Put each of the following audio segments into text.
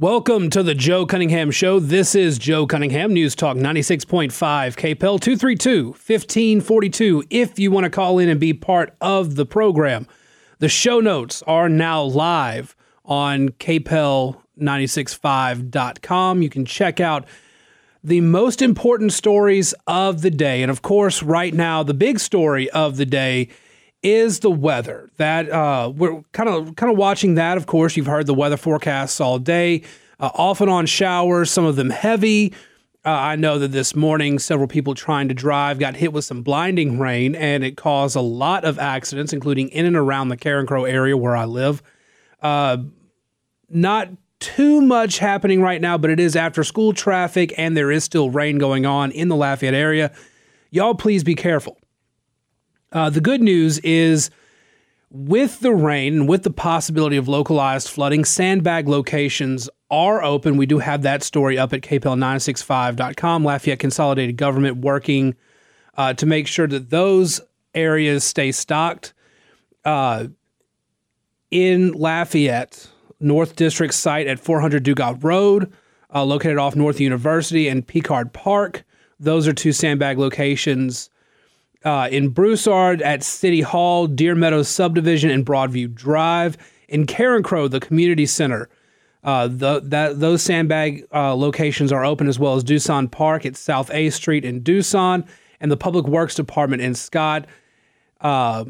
Welcome to the Joe Cunningham Show. This is Joe Cunningham, News Talk 96.5, KPEL 232 1542. If you want to call in and be part of the program, the show notes are now live on kpel965.com. You can check out the most important stories of the day. And of course, right now, the big story of the day is the weather. That uh, we're kind of kind of watching that. Of course, you've heard the weather forecasts all day, uh, off and on showers, some of them heavy. Uh, I know that this morning, several people trying to drive got hit with some blinding rain, and it caused a lot of accidents, including in and around the Carencro area where I live. Uh, not too much happening right now, but it is after school traffic, and there is still rain going on in the Lafayette area. Y'all, please be careful. Uh, the good news is with the rain and with the possibility of localized flooding, sandbag locations are open. We do have that story up at kpel965.com. Lafayette Consolidated Government working uh, to make sure that those areas stay stocked. Uh, in Lafayette, North District site at 400 Dugas Road, uh, located off North University and Picard Park. Those are two sandbag locations uh, in Broussard at City Hall, Deer Meadows Subdivision, and Broadview Drive. In Carencro, the community center, uh, the, that those sandbag uh, locations are open as well as Duson Park at South A Street in Duson, and the Public Works Department in Scott. Uh,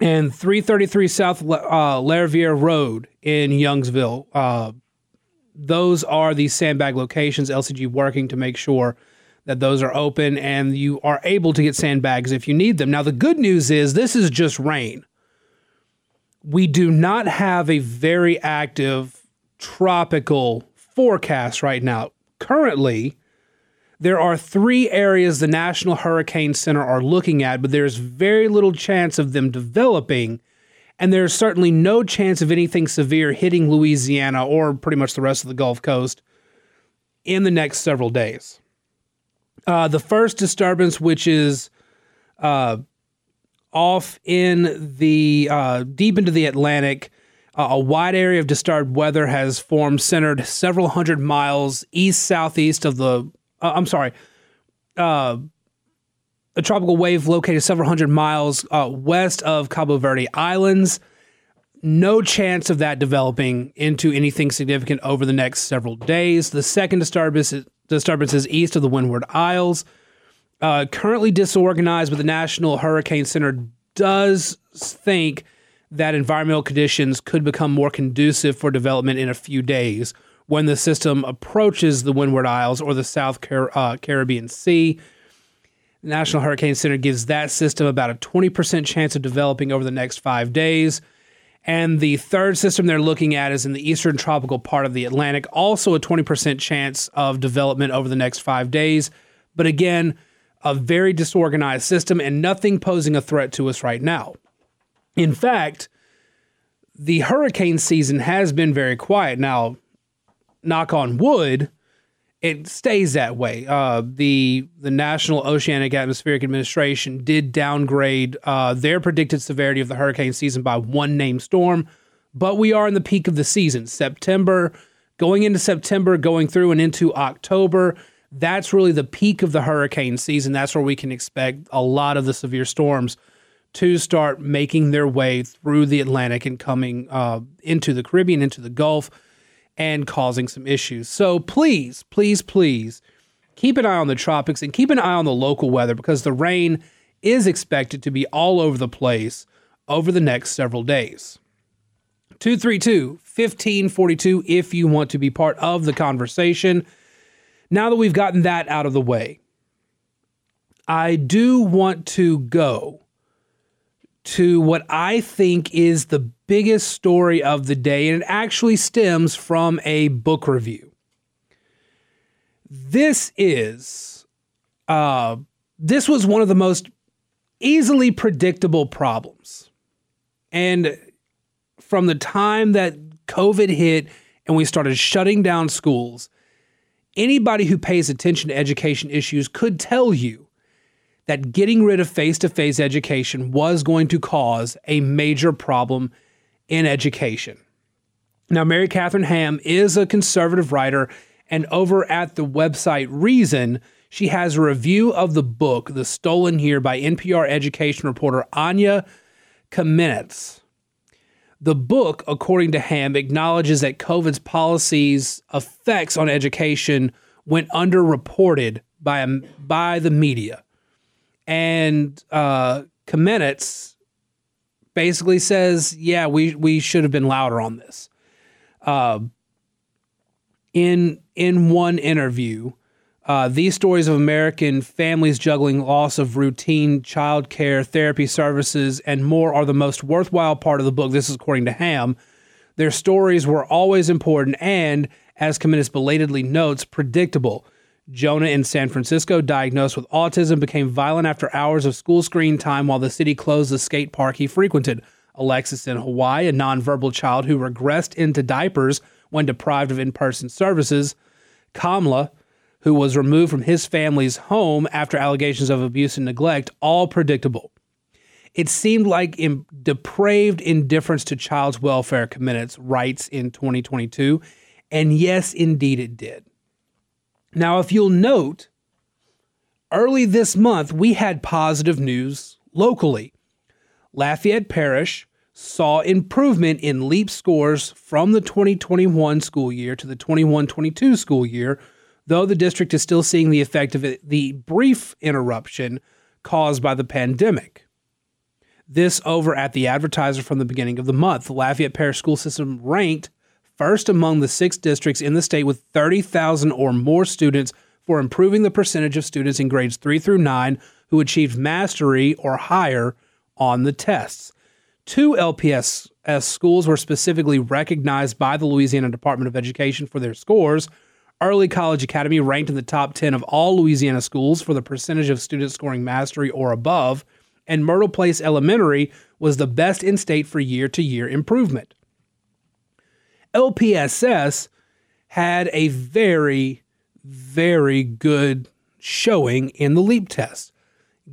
and 333 South uh, Road in Youngsville. Uh, those are the sandbag locations. LCG working to make sure that those are open and you are able to get sandbags if you need them. Now, the good news is this is just rain. We do not have a very active tropical forecast right now. Currently, there are three areas the National Hurricane Center are looking at, but there's very little chance of them developing. And there's certainly no chance of anything severe hitting Louisiana or pretty much the rest of the Gulf Coast in the next several days. Uh, the first disturbance, which is uh, off in the uh, deep into the Atlantic, uh, a wide area of disturbed weather has formed, centered several hundred miles east southeast of the. Uh, I'm sorry. Uh, a tropical wave located several hundred miles west of Cabo Verde Islands. No chance of that developing into anything significant over the next several days. The second disturbance is, disturbances east of the Windward Isles. Uh, currently disorganized, but the National Hurricane Center does think that environmental conditions could become more conducive for development in a few days when the system approaches the Windward Isles or the South Car- uh, Caribbean Sea. The National Hurricane Center gives that system about a 20% chance of developing over the next five days. And the third system they're looking at is in the eastern tropical part of the Atlantic, also a 20% chance of development over the next five days. But again, a very disorganized system and nothing posing a threat to us right now. In fact, the hurricane season has been very quiet. Now, knock on wood, it stays that way. Uh, the the National Oceanic Atmospheric Administration did downgrade uh, their predicted severity of the hurricane season by one named storm, but we are in the peak of the season. September, going into September, going through and into October, that's really the peak of the hurricane season. That's where we can expect a lot of the severe storms to start making their way through the Atlantic and coming uh, into the Caribbean, into the Gulf and causing some issues. So please, please, please keep an eye on the tropics and keep an eye on the local weather because the rain is expected to be all over the place over the next several days. 232 1542 if you want to be part of the conversation. Now that we've gotten that out of the way, I do want to go to what I think is the biggest story of the day, and it actually stems from a book review. This is, uh, this was one of the most easily predictable problems. And from the time that COVID hit and we started shutting down schools, anybody who pays attention to education issues could tell you that getting rid of face to face education was going to cause a major problem in education. Now, Mary Katharine Ham is a conservative writer, and over at the website Reason, she has a review of the book, The Stolen Year, by NPR education reporter Anya Kamenetz. The book, according to Ham, acknowledges that COVID's policies' effects on education went underreported by, um, by the media. And uh, Kamenetz basically says, yeah, we, we should have been louder on this. Uh, in in one interview, uh, these stories of American families juggling loss of routine child care, therapy services, and more are the most worthwhile part of the book. This is according to Ham. Their stories were always important and, as Kamenetz belatedly notes, predictable. Jonah in San Francisco, diagnosed with autism, became violent after hours of school screen time while the city closed the skate park he frequented. Alexis in Hawaii, a nonverbal child who regressed into diapers when deprived of in person services. Kamla, who was removed from his family's home after allegations of abuse and neglect, all predictable. It seemed like Im- depraved indifference to child's welfare Kamenetz writes in 2022. And yes, indeed it did. Now, if you'll note, early this month, we had positive news locally. Lafayette Parish saw improvement in LEAP scores from the 2021 school year to the 21 22 school year, though the district is still seeing the effect of it, the brief interruption caused by the pandemic. This over at the advertiser from the beginning of the month. The Lafayette Parish School System ranked first among the six districts in the state with 30,000 or more students for improving the percentage of students in grades 3 through 9 who achieved mastery or higher on the tests. Two LPS schools were specifically recognized by the Louisiana Department of Education for their scores. Early College Academy ranked in the top 10 of all Louisiana schools for the percentage of students scoring mastery or above, and Myrtle Place Elementary was the best in state for year to year improvement. LPSS had a very, very good showing in the LEAP test,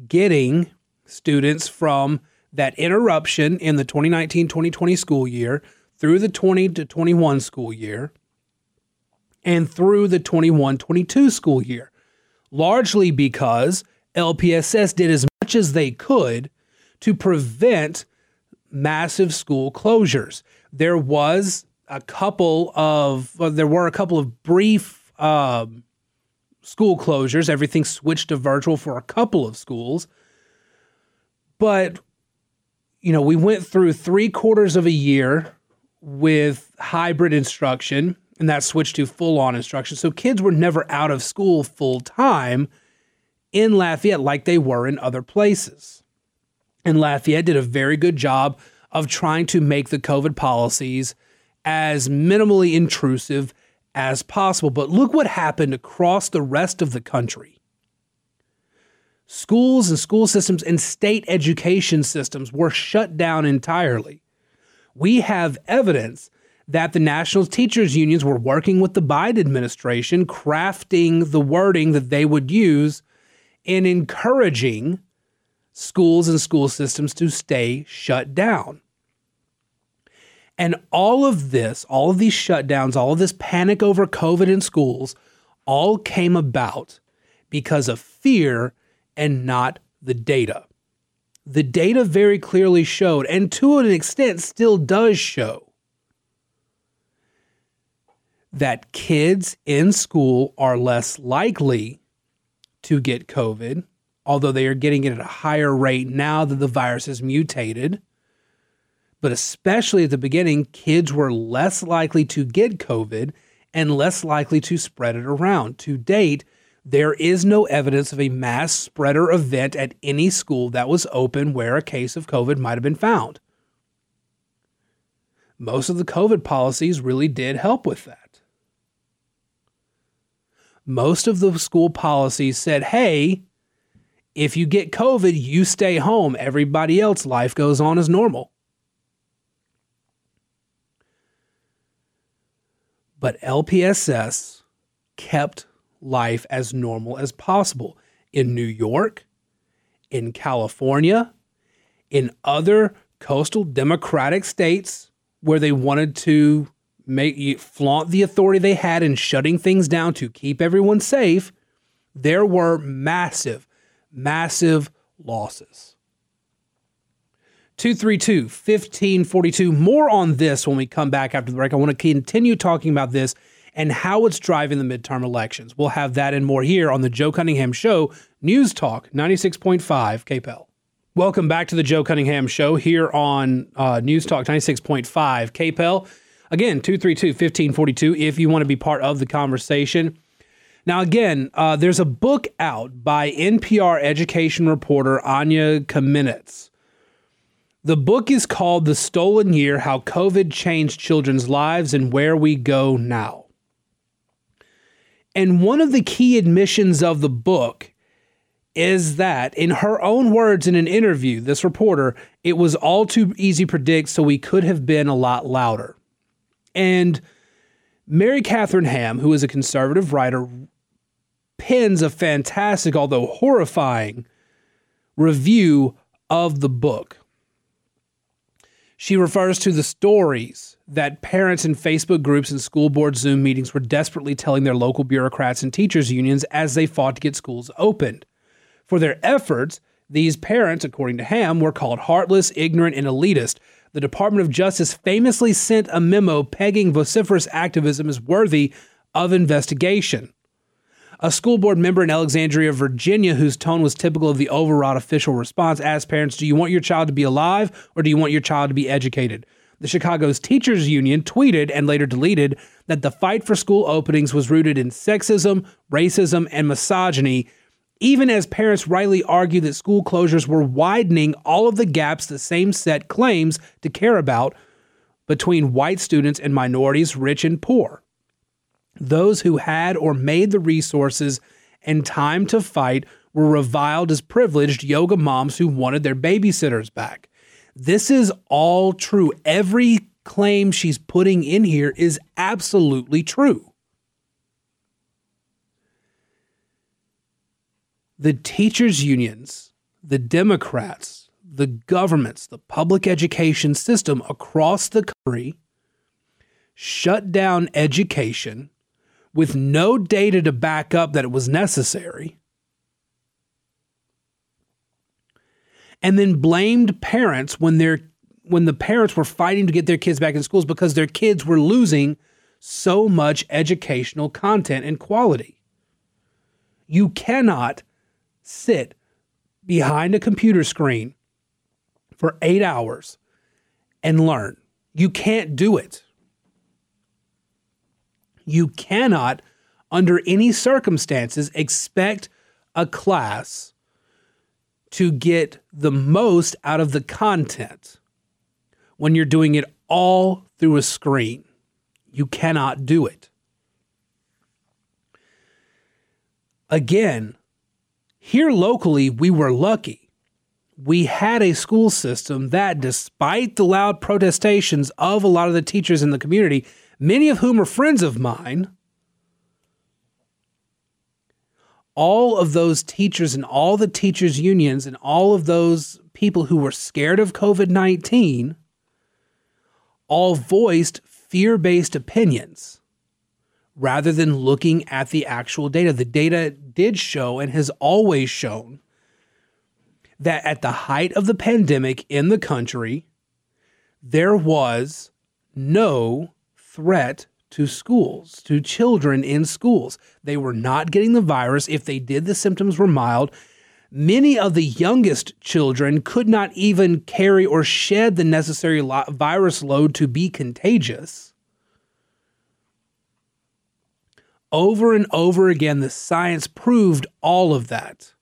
getting students from that interruption in the 2019 2020 school year through the 20 to 21 school year and through the 21 22 school year, largely because LPSS did as much as they could to prevent massive school closures. There was a couple of, well, there were a couple of brief um, school closures. Everything switched to virtual for a couple of schools. But, you know, we went through three quarters of a year with hybrid instruction, and that switched to full on instruction. So kids were never out of school full time in Lafayette like they were in other places. And Lafayette did a very good job of trying to make the COVID policies as minimally intrusive as possible. But look what happened across the rest of the country schools and school systems and state education systems were shut down entirely. We have evidence that the national teachers unions were working with the Biden administration, crafting the wording that they would use in encouraging schools and school systems to stay shut down. And all of this, all of these shutdowns, all of this panic over COVID in schools, all came about because of fear and not the data. The data very clearly showed, and to an extent still does show, that kids in school are less likely to get COVID, although they are getting it at a higher rate now that the virus has mutated. But especially at the beginning, kids were less likely to get COVID and less likely to spread it around. To date, there is no evidence of a mass spreader event at any school that was open where a case of COVID might have been found. Most of the COVID policies really did help with that. Most of the school policies said, hey, if you get COVID, you stay home. Everybody else, life goes on as normal. But LPSS kept life as normal as possible in New York, in California, in other coastal democratic states where they wanted to make flaunt the authority they had in shutting things down to keep everyone safe, there were massive, massive losses. 232 1542. More on this when we come back after the break. I want to continue talking about this and how it's driving the midterm elections. We'll have that and more here on the Joe Cunningham Show, News Talk 96.5 KPEL. Welcome back to the Joe Cunningham Show here on uh, News Talk 96.5 KPEL. Again, 232 1542 if you want to be part of the conversation. Now, again, uh, there's a book out by NPR education reporter Anya Kamenetz the book is called The Stolen Year How COVID Changed Children's Lives and Where We Go Now. And one of the key admissions of the book is that, in her own words in an interview, this reporter, it was all too easy to predict, so we could have been a lot louder. And Mary Katharine Ham, who is a conservative writer, pens a fantastic, although horrifying, review of the book. She refers to the stories that parents in Facebook groups and school board Zoom meetings were desperately telling their local bureaucrats and teachers unions as they fought to get schools opened. For their efforts, these parents, according to Ham, were called heartless, ignorant, and elitist. The Department of Justice famously sent a memo pegging vociferous activism as worthy of investigation a school board member in Alexandria, Virginia, whose tone was typical of the overwrought official response, asked parents, Do you want your child to be alive or do you want your child to be educated? The Chicago's Teachers Union tweeted and later deleted that the fight for school openings was rooted in sexism, racism, and misogyny, even as parents rightly argue that school closures were widening all of the gaps the same set claims to care about between white students and minorities, rich and poor. Those who had or made the resources and time to fight were reviled as privileged yoga moms who wanted their babysitters back. This is all true. Every claim she's putting in here is absolutely true. The teachers' unions, the Democrats, the governments, the public education system across the country shut down education with no data to back up that it was necessary, and then blamed parents when their when the parents were fighting to get their kids back in schools because their kids were losing so much educational content and quality. You cannot sit behind a computer screen for 8 hours and learn. You can't do it. You cannot, under any circumstances, expect a class to get the most out of the content when you're doing it all through a screen. You cannot do it. Again, here locally, we were lucky. We had a school system that, despite the loud protestations of a lot of the teachers in the community, many of whom are friends of mine, all of those teachers and all the teachers' unions and all of those people who were scared of COVID 19 all voiced fear based opinions rather than looking at the actual data. The data did show and has always shown that at the height of the pandemic in the country, there was no threat to schools, to children in schools. They were not getting the virus. If they did, the symptoms were mild. Many of the youngest children could not even carry or shed the necessary virus load to be contagious. Over and over again, the science proved all of that.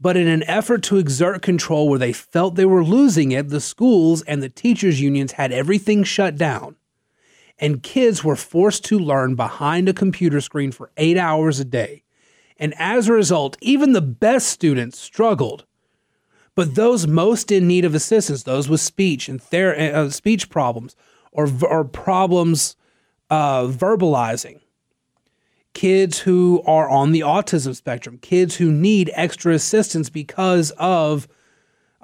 But in an effort to exert control where they felt they were losing it, the schools and the teachers' unions had everything shut down and kids were forced to learn behind a computer screen for eight hours a day. And as a result, even the best students struggled. But those most in need of assistance, those with speech and ther- uh, speech problems or, or problems uh, verbalizing, kids who are on the autism spectrum, kids who need extra assistance because of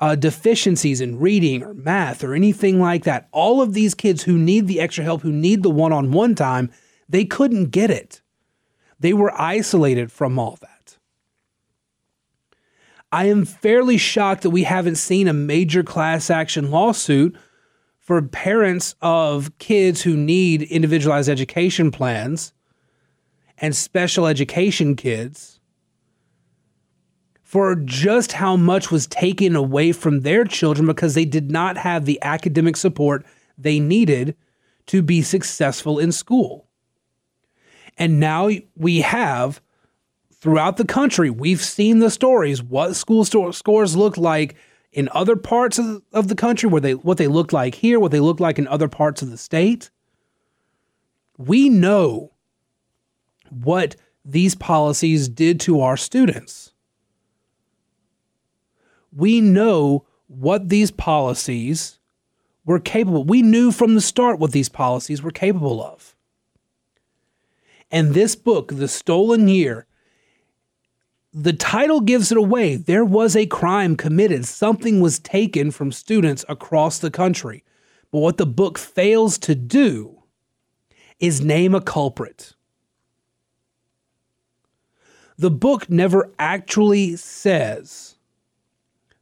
uh, deficiencies in reading or math or anything like that. All of these kids who need the extra help, who need the one on one time, they couldn't get it. They were isolated from all that. I am fairly shocked that we haven't seen a major class action lawsuit for parents of kids who need individualized education plans and special education kids for just how much was taken away from their children because they did not have the academic support they needed to be successful in school. And now we have throughout the country, we've seen the stories what school sto- scores look like in other parts of the, of the country, where they what they looked like here, what they look like in other parts of the state. We know what these policies did to our students we know what these policies were capable. We knew from the start what these policies were capable of. And this book, The Stolen Year, the title gives it away. There was a crime committed. Something was taken from students across the country. But what the book fails to do is name a culprit. The book never actually says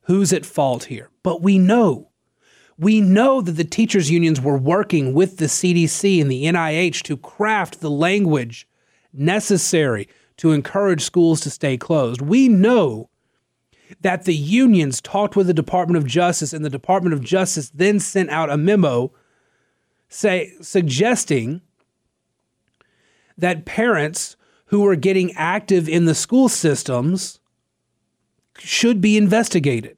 who's at fault here. But we know, we know that the teachers' unions were working with the CDC and the NIH to craft the language necessary to encourage schools to stay closed. We know that the unions talked with the Department of Justice, and the Department of Justice then sent out a memo say, suggesting that parents who were getting active in the school systems should be investigated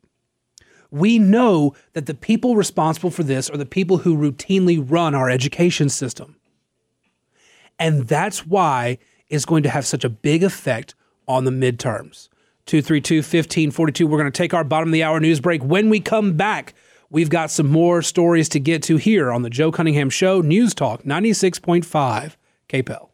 we know that the people responsible for this are the people who routinely run our education system. And that's why it's going to have such a big effect on the midterms. 232 1542. We're going to take our bottom of the hour news break. When we come back, we've got some more stories to get to here on the Joe Cunningham Show, News Talk 96.5 KPEL.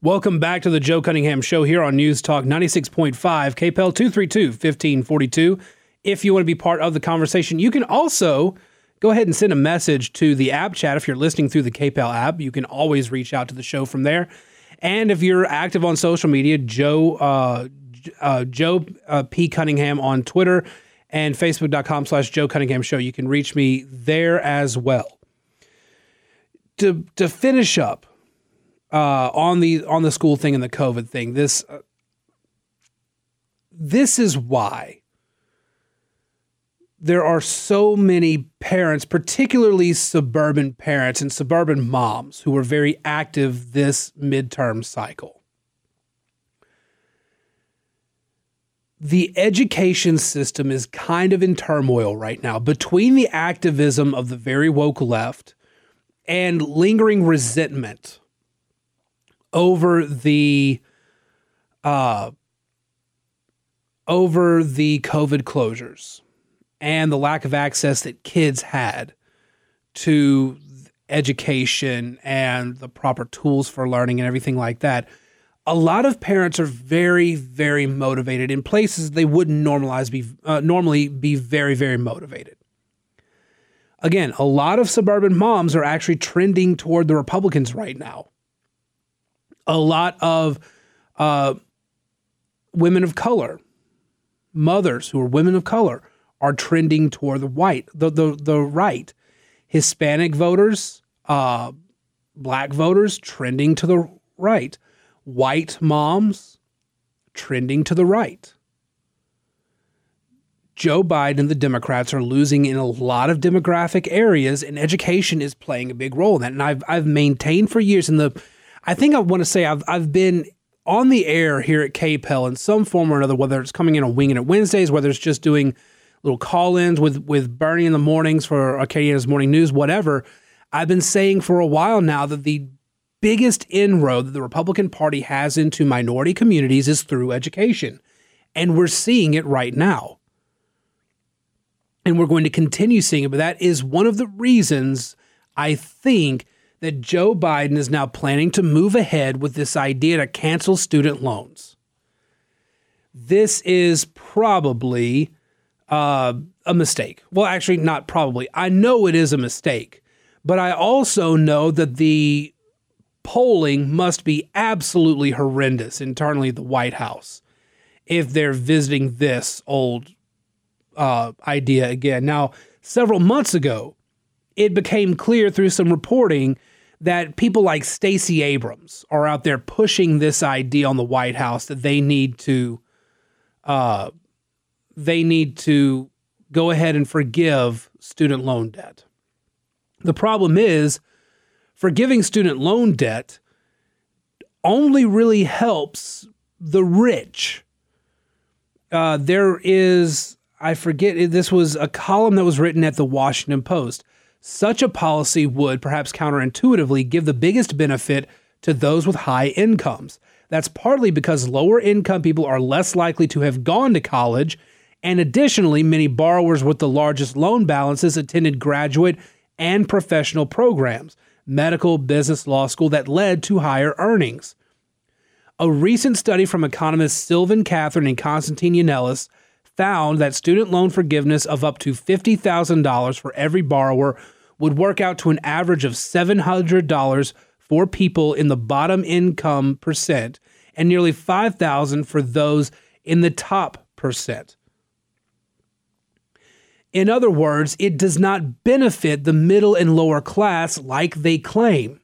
Welcome back to the Joe Cunningham Show here on News Talk 96.5 KPEL 232 1542 if you want to be part of the conversation. You can also go ahead and send a message to the app chat if you're listening through the KPEL app. You can always reach out to the show from there. And if you're active on social media, Joe uh, uh, Joe uh, P Cunningham on Twitter and Facebook.com slash Joe Cunningham Show. You can reach me there as well. To to finish up uh, on the on the school thing and the COVID thing, this uh, this is why there are so many parents, particularly suburban parents and suburban moms, who are very active this midterm cycle. The education system is kind of in turmoil right now between the activism of the very woke left and lingering resentment over the uh, over the COVID closures and the lack of access that kids had to education and the proper tools for learning and everything like that. A lot of parents are very, very motivated in places they wouldn't normalize be uh, normally be very, very motivated. Again, a lot of suburban moms are actually trending toward the Republicans right now. A lot of uh, women of color, mothers who are women of color, are trending toward the white, the the, the right. Hispanic voters, uh, black voters trending to the right. White moms trending to the right. Joe Biden and the Democrats are losing in a lot of demographic areas, and education is playing a big role in that. And I've I've maintained for years, and the I think I want to say I've I've been on the air here at KPEL in some form or another, whether it's coming in on Winging at Wednesdays, whether it's just doing little call-ins with with Bernie in the mornings for Acadiana's morning news, whatever. I've been saying for a while now that the biggest inroad that the Republican Party has into minority communities is through education. And we're seeing it right now. And we're going to continue seeing it. But that is one of the reasons I think that Joe Biden is now planning to move ahead with this idea to cancel student loans. This is probably uh, a mistake. Well, actually, not probably. I know it is a mistake, but I also know that the polling must be absolutely horrendous internally at the White House if they're visiting this old uh, idea again. Now, several months ago, it became clear through some reporting that people like Stacey Abrams are out there pushing this idea on the White House that they need to uh, they need to go ahead and forgive student loan debt. The problem is forgiving student loan debt only really helps the rich. Uh, there is, I forget, this was a column that was written at the Washington Post. Such a policy would, perhaps counterintuitively, give the biggest benefit to those with high incomes. That's partly because lower income people are less likely to have gone to college, and additionally, many borrowers with the largest loan balances attended graduate and professional programs, medical, business, law school that led to higher earnings. A recent study from economists Sylvain Catherine and Constantine Yannelis found that student loan forgiveness of up to $50,000 for every borrower would work out to an average of $700 for people in the bottom income percent and nearly 5,000 for those in the top percent. In other words, it does not benefit the middle and lower class like they claim.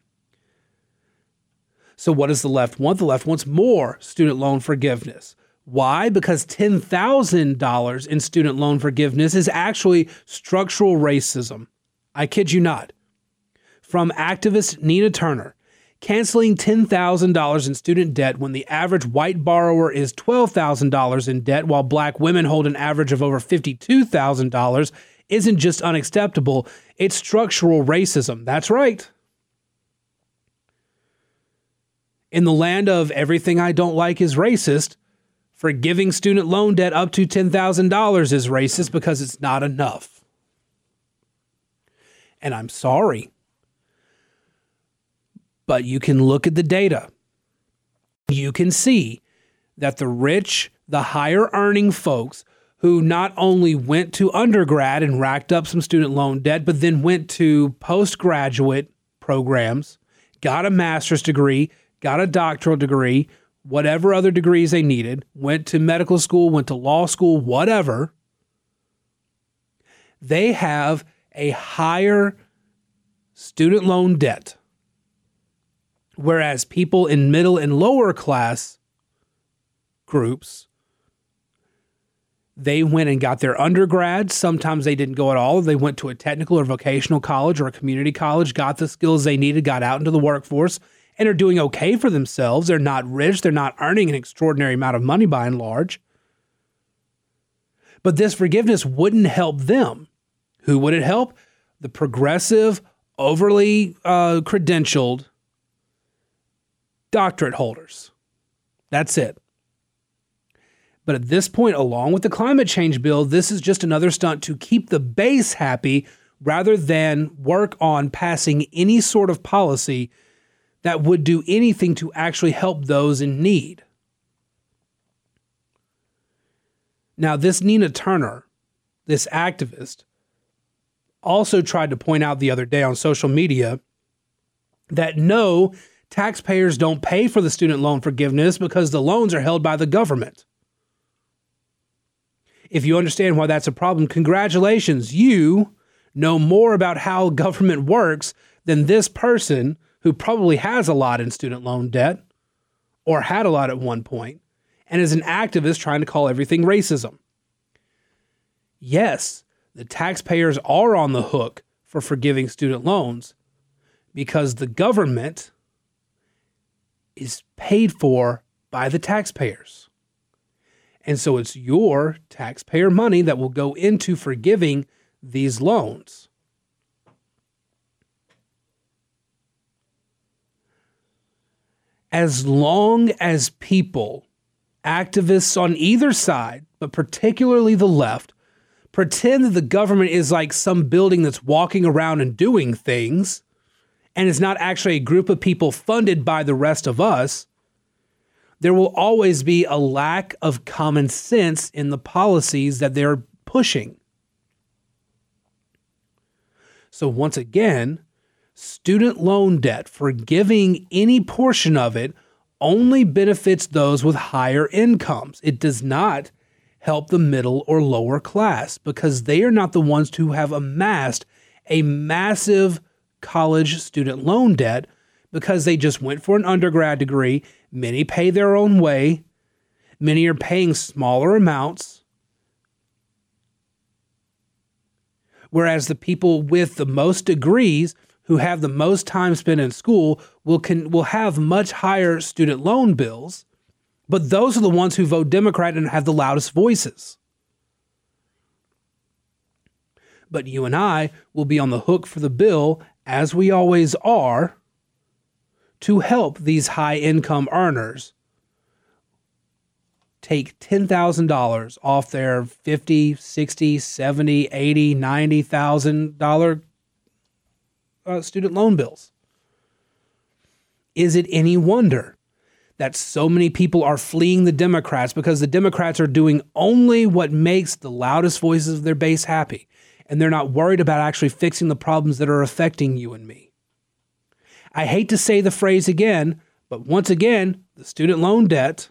So, what does the left want? The left wants more student loan forgiveness. Why? Because $10,000 in student loan forgiveness is actually structural racism. I kid you not. From activist Nina Turner, canceling $10,000 in student debt when the average white borrower is $12,000 in debt while black women hold an average of over $52,000 isn't just unacceptable, it's structural racism. That's right. In the land of everything I don't like is racist, Forgiving student loan debt up to $10,000 is racist because it's not enough. And I'm sorry. But you can look at the data. You can see that the rich, the higher earning folks who not only went to undergrad and racked up some student loan debt, but then went to postgraduate programs, got a master's degree, got a doctoral degree, whatever other degrees they needed, went to medical school, went to law school, whatever, they have a higher student loan debt. Whereas people in middle and lower class groups, they went and got their undergrad. Sometimes they didn't go at all. They went to a technical or vocational college or a community college, got the skills they needed, got out into the workforce, and are doing okay for themselves. They're not rich, they're not earning an extraordinary amount of money by and large. But this forgiveness wouldn't help them. Who would it help? The progressive, overly uh, credentialed doctorate holders. That's it. But at this point, along with the climate change bill, this is just another stunt to keep the base happy rather than work on passing any sort of policy that would do anything to actually help those in need. Now, this Nina Turner, this activist, also tried to point out the other day on social media that no, taxpayers don't pay for the student loan forgiveness because the loans are held by the government. If you understand why that's a problem, congratulations. You know more about how government works than this person who probably has a lot in student loan debt or had a lot at one point and is an activist trying to call everything racism. Yes, the taxpayers are on the hook for forgiving student loans because the government is paid for by the taxpayers. And so it's your taxpayer money that will go into forgiving these loans. as long as people, activists on either side, but particularly the left, pretend that the government is like some building that's walking around and doing things and is not actually a group of people funded by the rest of us, there will always be a lack of common sense in the policies that they're pushing. So, once again, student loan debt, forgiving any portion of it, only benefits those with higher incomes. It does not help the middle or lower class because they are not the ones who have amassed a massive college student loan debt because they just went for an undergrad degree. Many pay their own way, many are paying smaller amounts. Whereas the people with the most degrees who have the most time spent in school will can will have much higher student loan bills, but those are the ones who vote Democrat and have the loudest voices. But you and I will be on the hook for the bill, as we always are, to help these high income earners take $10,000 off their 50, 60, 70, 80, 90,000 dollar uh, student loan bills. Is it any wonder that so many people are fleeing the Democrats because the Democrats are doing only what makes the loudest voices of their base happy, and they're not worried about actually fixing the problems that are affecting you and me? I hate to say the phrase again, but once again, the student loan debt,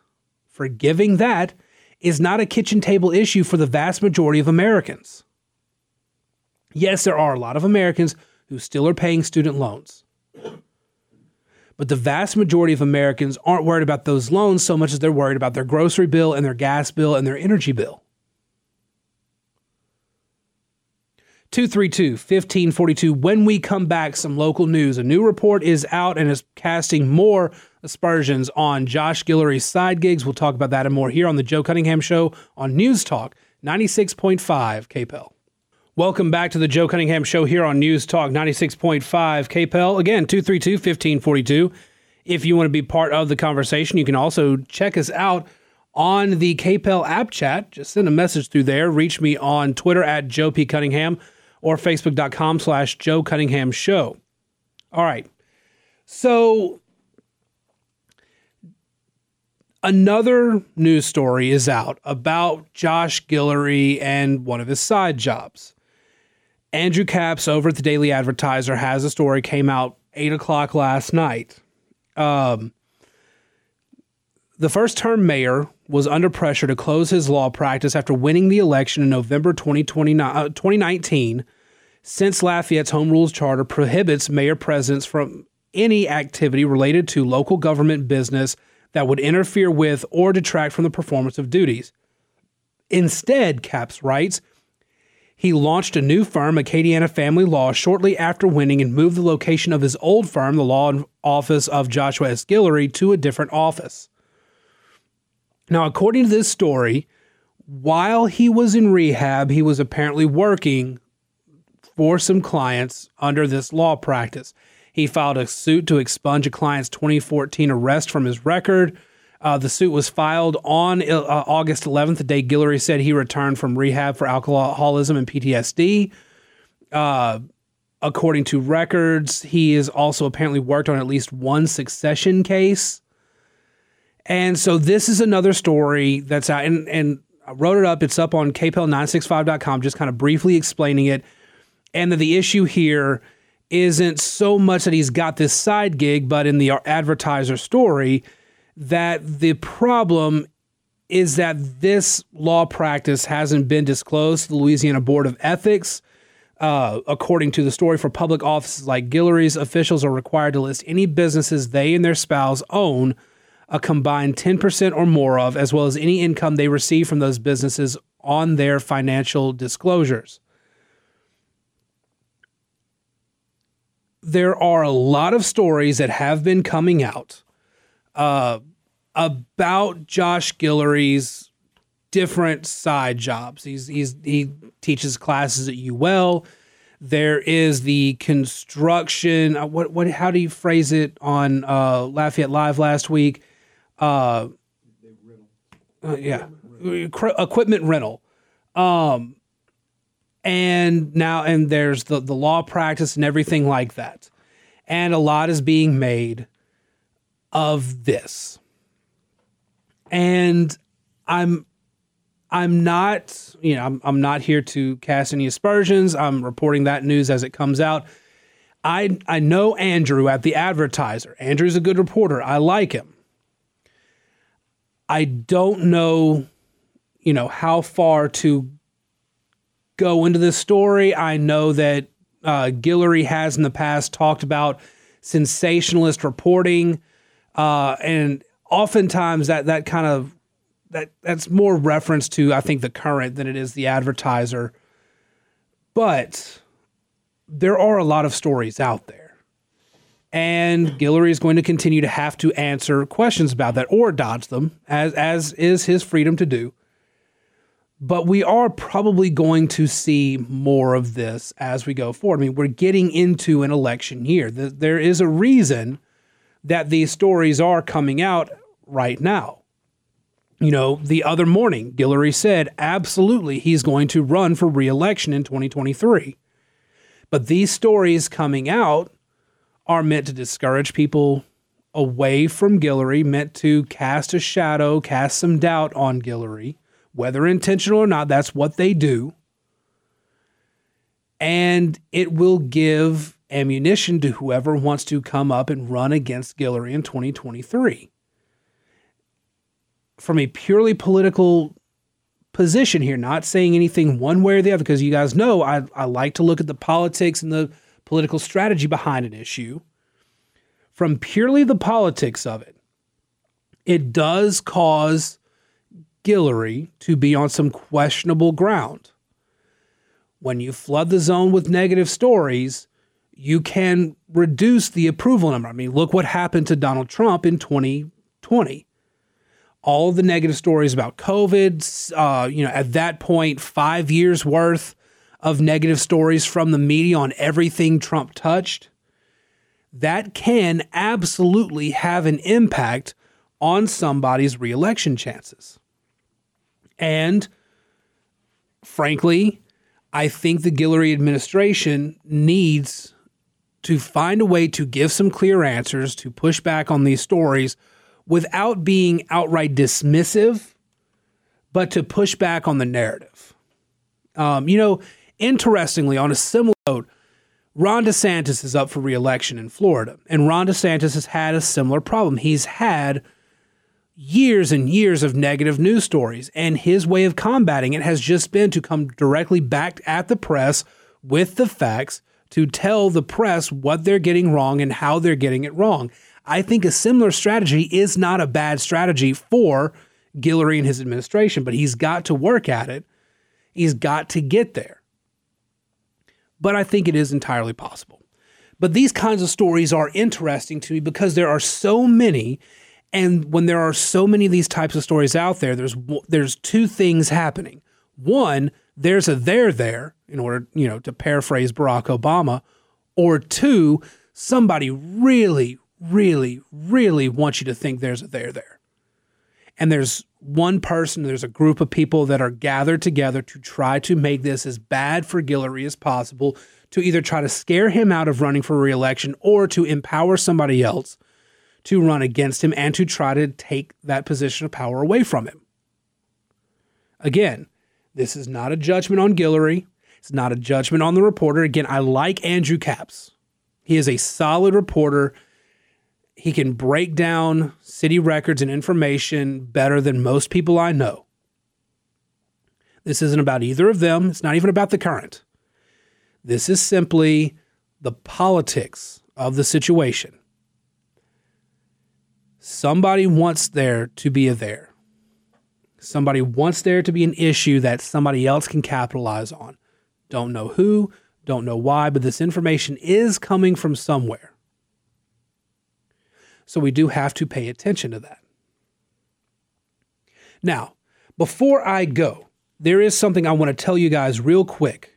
forgiving that, is not a kitchen table issue for the vast majority of Americans. Yes, there are a lot of Americans who still are paying student loans. But the vast majority of Americans aren't worried about those loans so much as they're worried about their grocery bill and their gas bill and their energy bill. 232 1542. When we come back, some local news. A new report is out and is casting more aspersions on Josh Guillory's side gigs. We'll talk about that and more here on The Joe Cunningham Show on News Talk 96.5 KPEL. Welcome back to the Joe Cunningham Show here on News Talk 96.5 KPEL. Again, 232 1542. If you want to be part of the conversation, you can also check us out on the KPEL app chat. Just send a message through there. Reach me on Twitter at Joe P. Cunningham or Facebook.com slash Joe Cunningham Show. All right. So another news story is out about Josh Guillory and one of his side jobs. Andrew Capps over at the Daily Advertiser has a story came out eight o'clock last night. Um, the first term mayor was under pressure to close his law practice after winning the election in November uh, 2019. Since Lafayette's Home Rules Charter prohibits mayor presidents from any activity related to local government business that would interfere with or detract from the performance of duties. Instead, Capps writes, he launched a new firm, Acadiana Family Law, shortly after winning and moved the location of his old firm, the law office of Joshua S. Guillory, to a different office. Now, according to this story, while he was in rehab, he was apparently working for some clients under this law practice. He filed a suit to expunge a client's 2014 arrest from his record. Uh, the suit was filed on uh, August 11th, the day Guillory said he returned from rehab for alcoholism and PTSD. Uh, according to records, he has also apparently worked on at least one succession case. And so this is another story that's out, and, and I wrote it up. It's up on kpel965.com, just kind of briefly explaining it. And that the issue here isn't so much that he's got this side gig, but in the advertiser story, that the problem is that this law practice hasn't been disclosed to the Louisiana Board of Ethics. Uh, according to the story, for public offices like Guillory's, officials are required to list any businesses they and their spouse own a combined 10% or more of, as well as any income they receive from those businesses on their financial disclosures. There are a lot of stories that have been coming out uh, about Josh Guillory's different side jobs. He's he's he teaches classes at UL. There is the construction. Uh, what what? How do you phrase it on uh, Lafayette Live last week? Uh, uh, yeah, equipment rental. Um, and now and there's the the law practice and everything like that, and a lot is being made of this. And I'm I'm not, you know, I'm, I'm not here to cast any aspersions. I'm reporting that news as it comes out. I I know Andrew at the Advertiser. Andrew's a good reporter. I like him. I don't know, you know, how far to go into this story. I know that uh, Guillory has in the past talked about sensationalist reporting, uh, and oftentimes that that kind of that that's more reference to I think the current than it is the advertiser. But there are a lot of stories out there. And Guillory is going to continue to have to answer questions about that or dodge them, as as is his freedom to do. But we are probably going to see more of this as we go forward. I mean, we're getting into an election year. There is a reason that these stories are coming out right now. You know, the other morning, Guillory said absolutely he's going to run for reelection in 2023. But these stories coming out are meant to discourage people away from Guillory, meant to cast a shadow, cast some doubt on Guillory whether intentional or not, that's what they do. And it will give ammunition to whoever wants to come up and run against Guillory in 2023. From a purely political position here, not saying anything one way or the other, because you guys know I, I like to look at the politics and the political strategy behind an issue. From purely the politics of it, it does cause Guillory to be on some questionable ground. When you flood the zone with negative stories, you can reduce the approval number. I mean, look what happened to Donald Trump in 2020. All of the negative stories about COVID, uh, you know, at that point, five years worth of negative stories from the media on everything Trump touched. That can absolutely have an impact on somebody's reelection chances. And frankly, I think the Guillory administration needs to find a way to give some clear answers, to push back on these stories without being outright dismissive, but to push back on the narrative. Um, you know, interestingly, on a similar note, Ron DeSantis is up for reelection in Florida, and Ron DeSantis has had a similar problem. He's had years and years of negative news stories. And his way of combating it has just been to come directly back at the press with the facts to tell the press what they're getting wrong and how they're getting it wrong. I think a similar strategy is not a bad strategy for Guillory and his administration, but he's got to work at it. He's got to get there. But I think it is entirely possible. But these kinds of stories are interesting to me because there are so many and when there are so many of these types of stories out there, there's there's two things happening. One, there's a there there in order, you know, to paraphrase Barack Obama, or two, somebody really, really, really wants you to think there's a there there. And there's one person, there's a group of people that are gathered together to try to make this as bad for Guillory as possible, to either try to scare him out of running for reelection or to empower somebody else to run against him and to try to take that position of power away from him. Again, this is not a judgment on Guillory. It's not a judgment on the reporter. Again, I like Andrew Capps. He is a solid reporter. He can break down city records and information better than most people I know. This isn't about either of them. It's not even about the current. This is simply the politics of the situation. Somebody wants there to be a there. Somebody wants there to be an issue that somebody else can capitalize on. Don't know who, don't know why, but this information is coming from somewhere. So we do have to pay attention to that. Now, before I go, there is something I want to tell you guys real quick.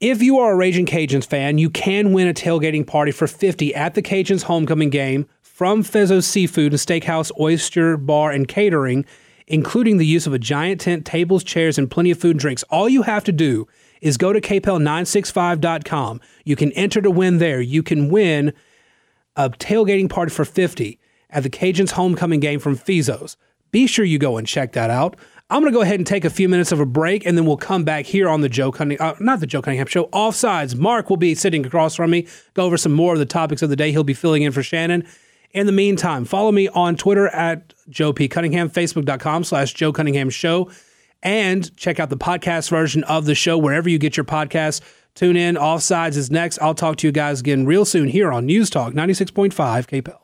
If you are a Raging Cajuns fan, you can win a tailgating party for 50 at the Cajuns homecoming game from Fezzo's Seafood and Steakhouse, Oyster Bar, and Catering, including the use of a giant tent, tables, chairs, and plenty of food and drinks. All you have to do is go to kpel965.com. You can enter to win there. You can win a tailgating party for 50 at the Cajuns homecoming game from Fezzo's. Be sure you go and check that out. I'm going to go ahead and take a few minutes of a break, and then we'll come back here on the Joe Cunningham, uh, not the Joe Cunningham show, offsides. Mark will be sitting across from me, go over some more of the topics of the day. He'll be filling in for Shannon. In the meantime, follow me on Twitter at Joe P. Cunningham, Facebook.com slash Joe Cunningham Show, and check out the podcast version of the show wherever you get your podcasts. Tune in. Offsides is next. I'll talk to you guys again real soon here on News Talk 96.5 KPEL.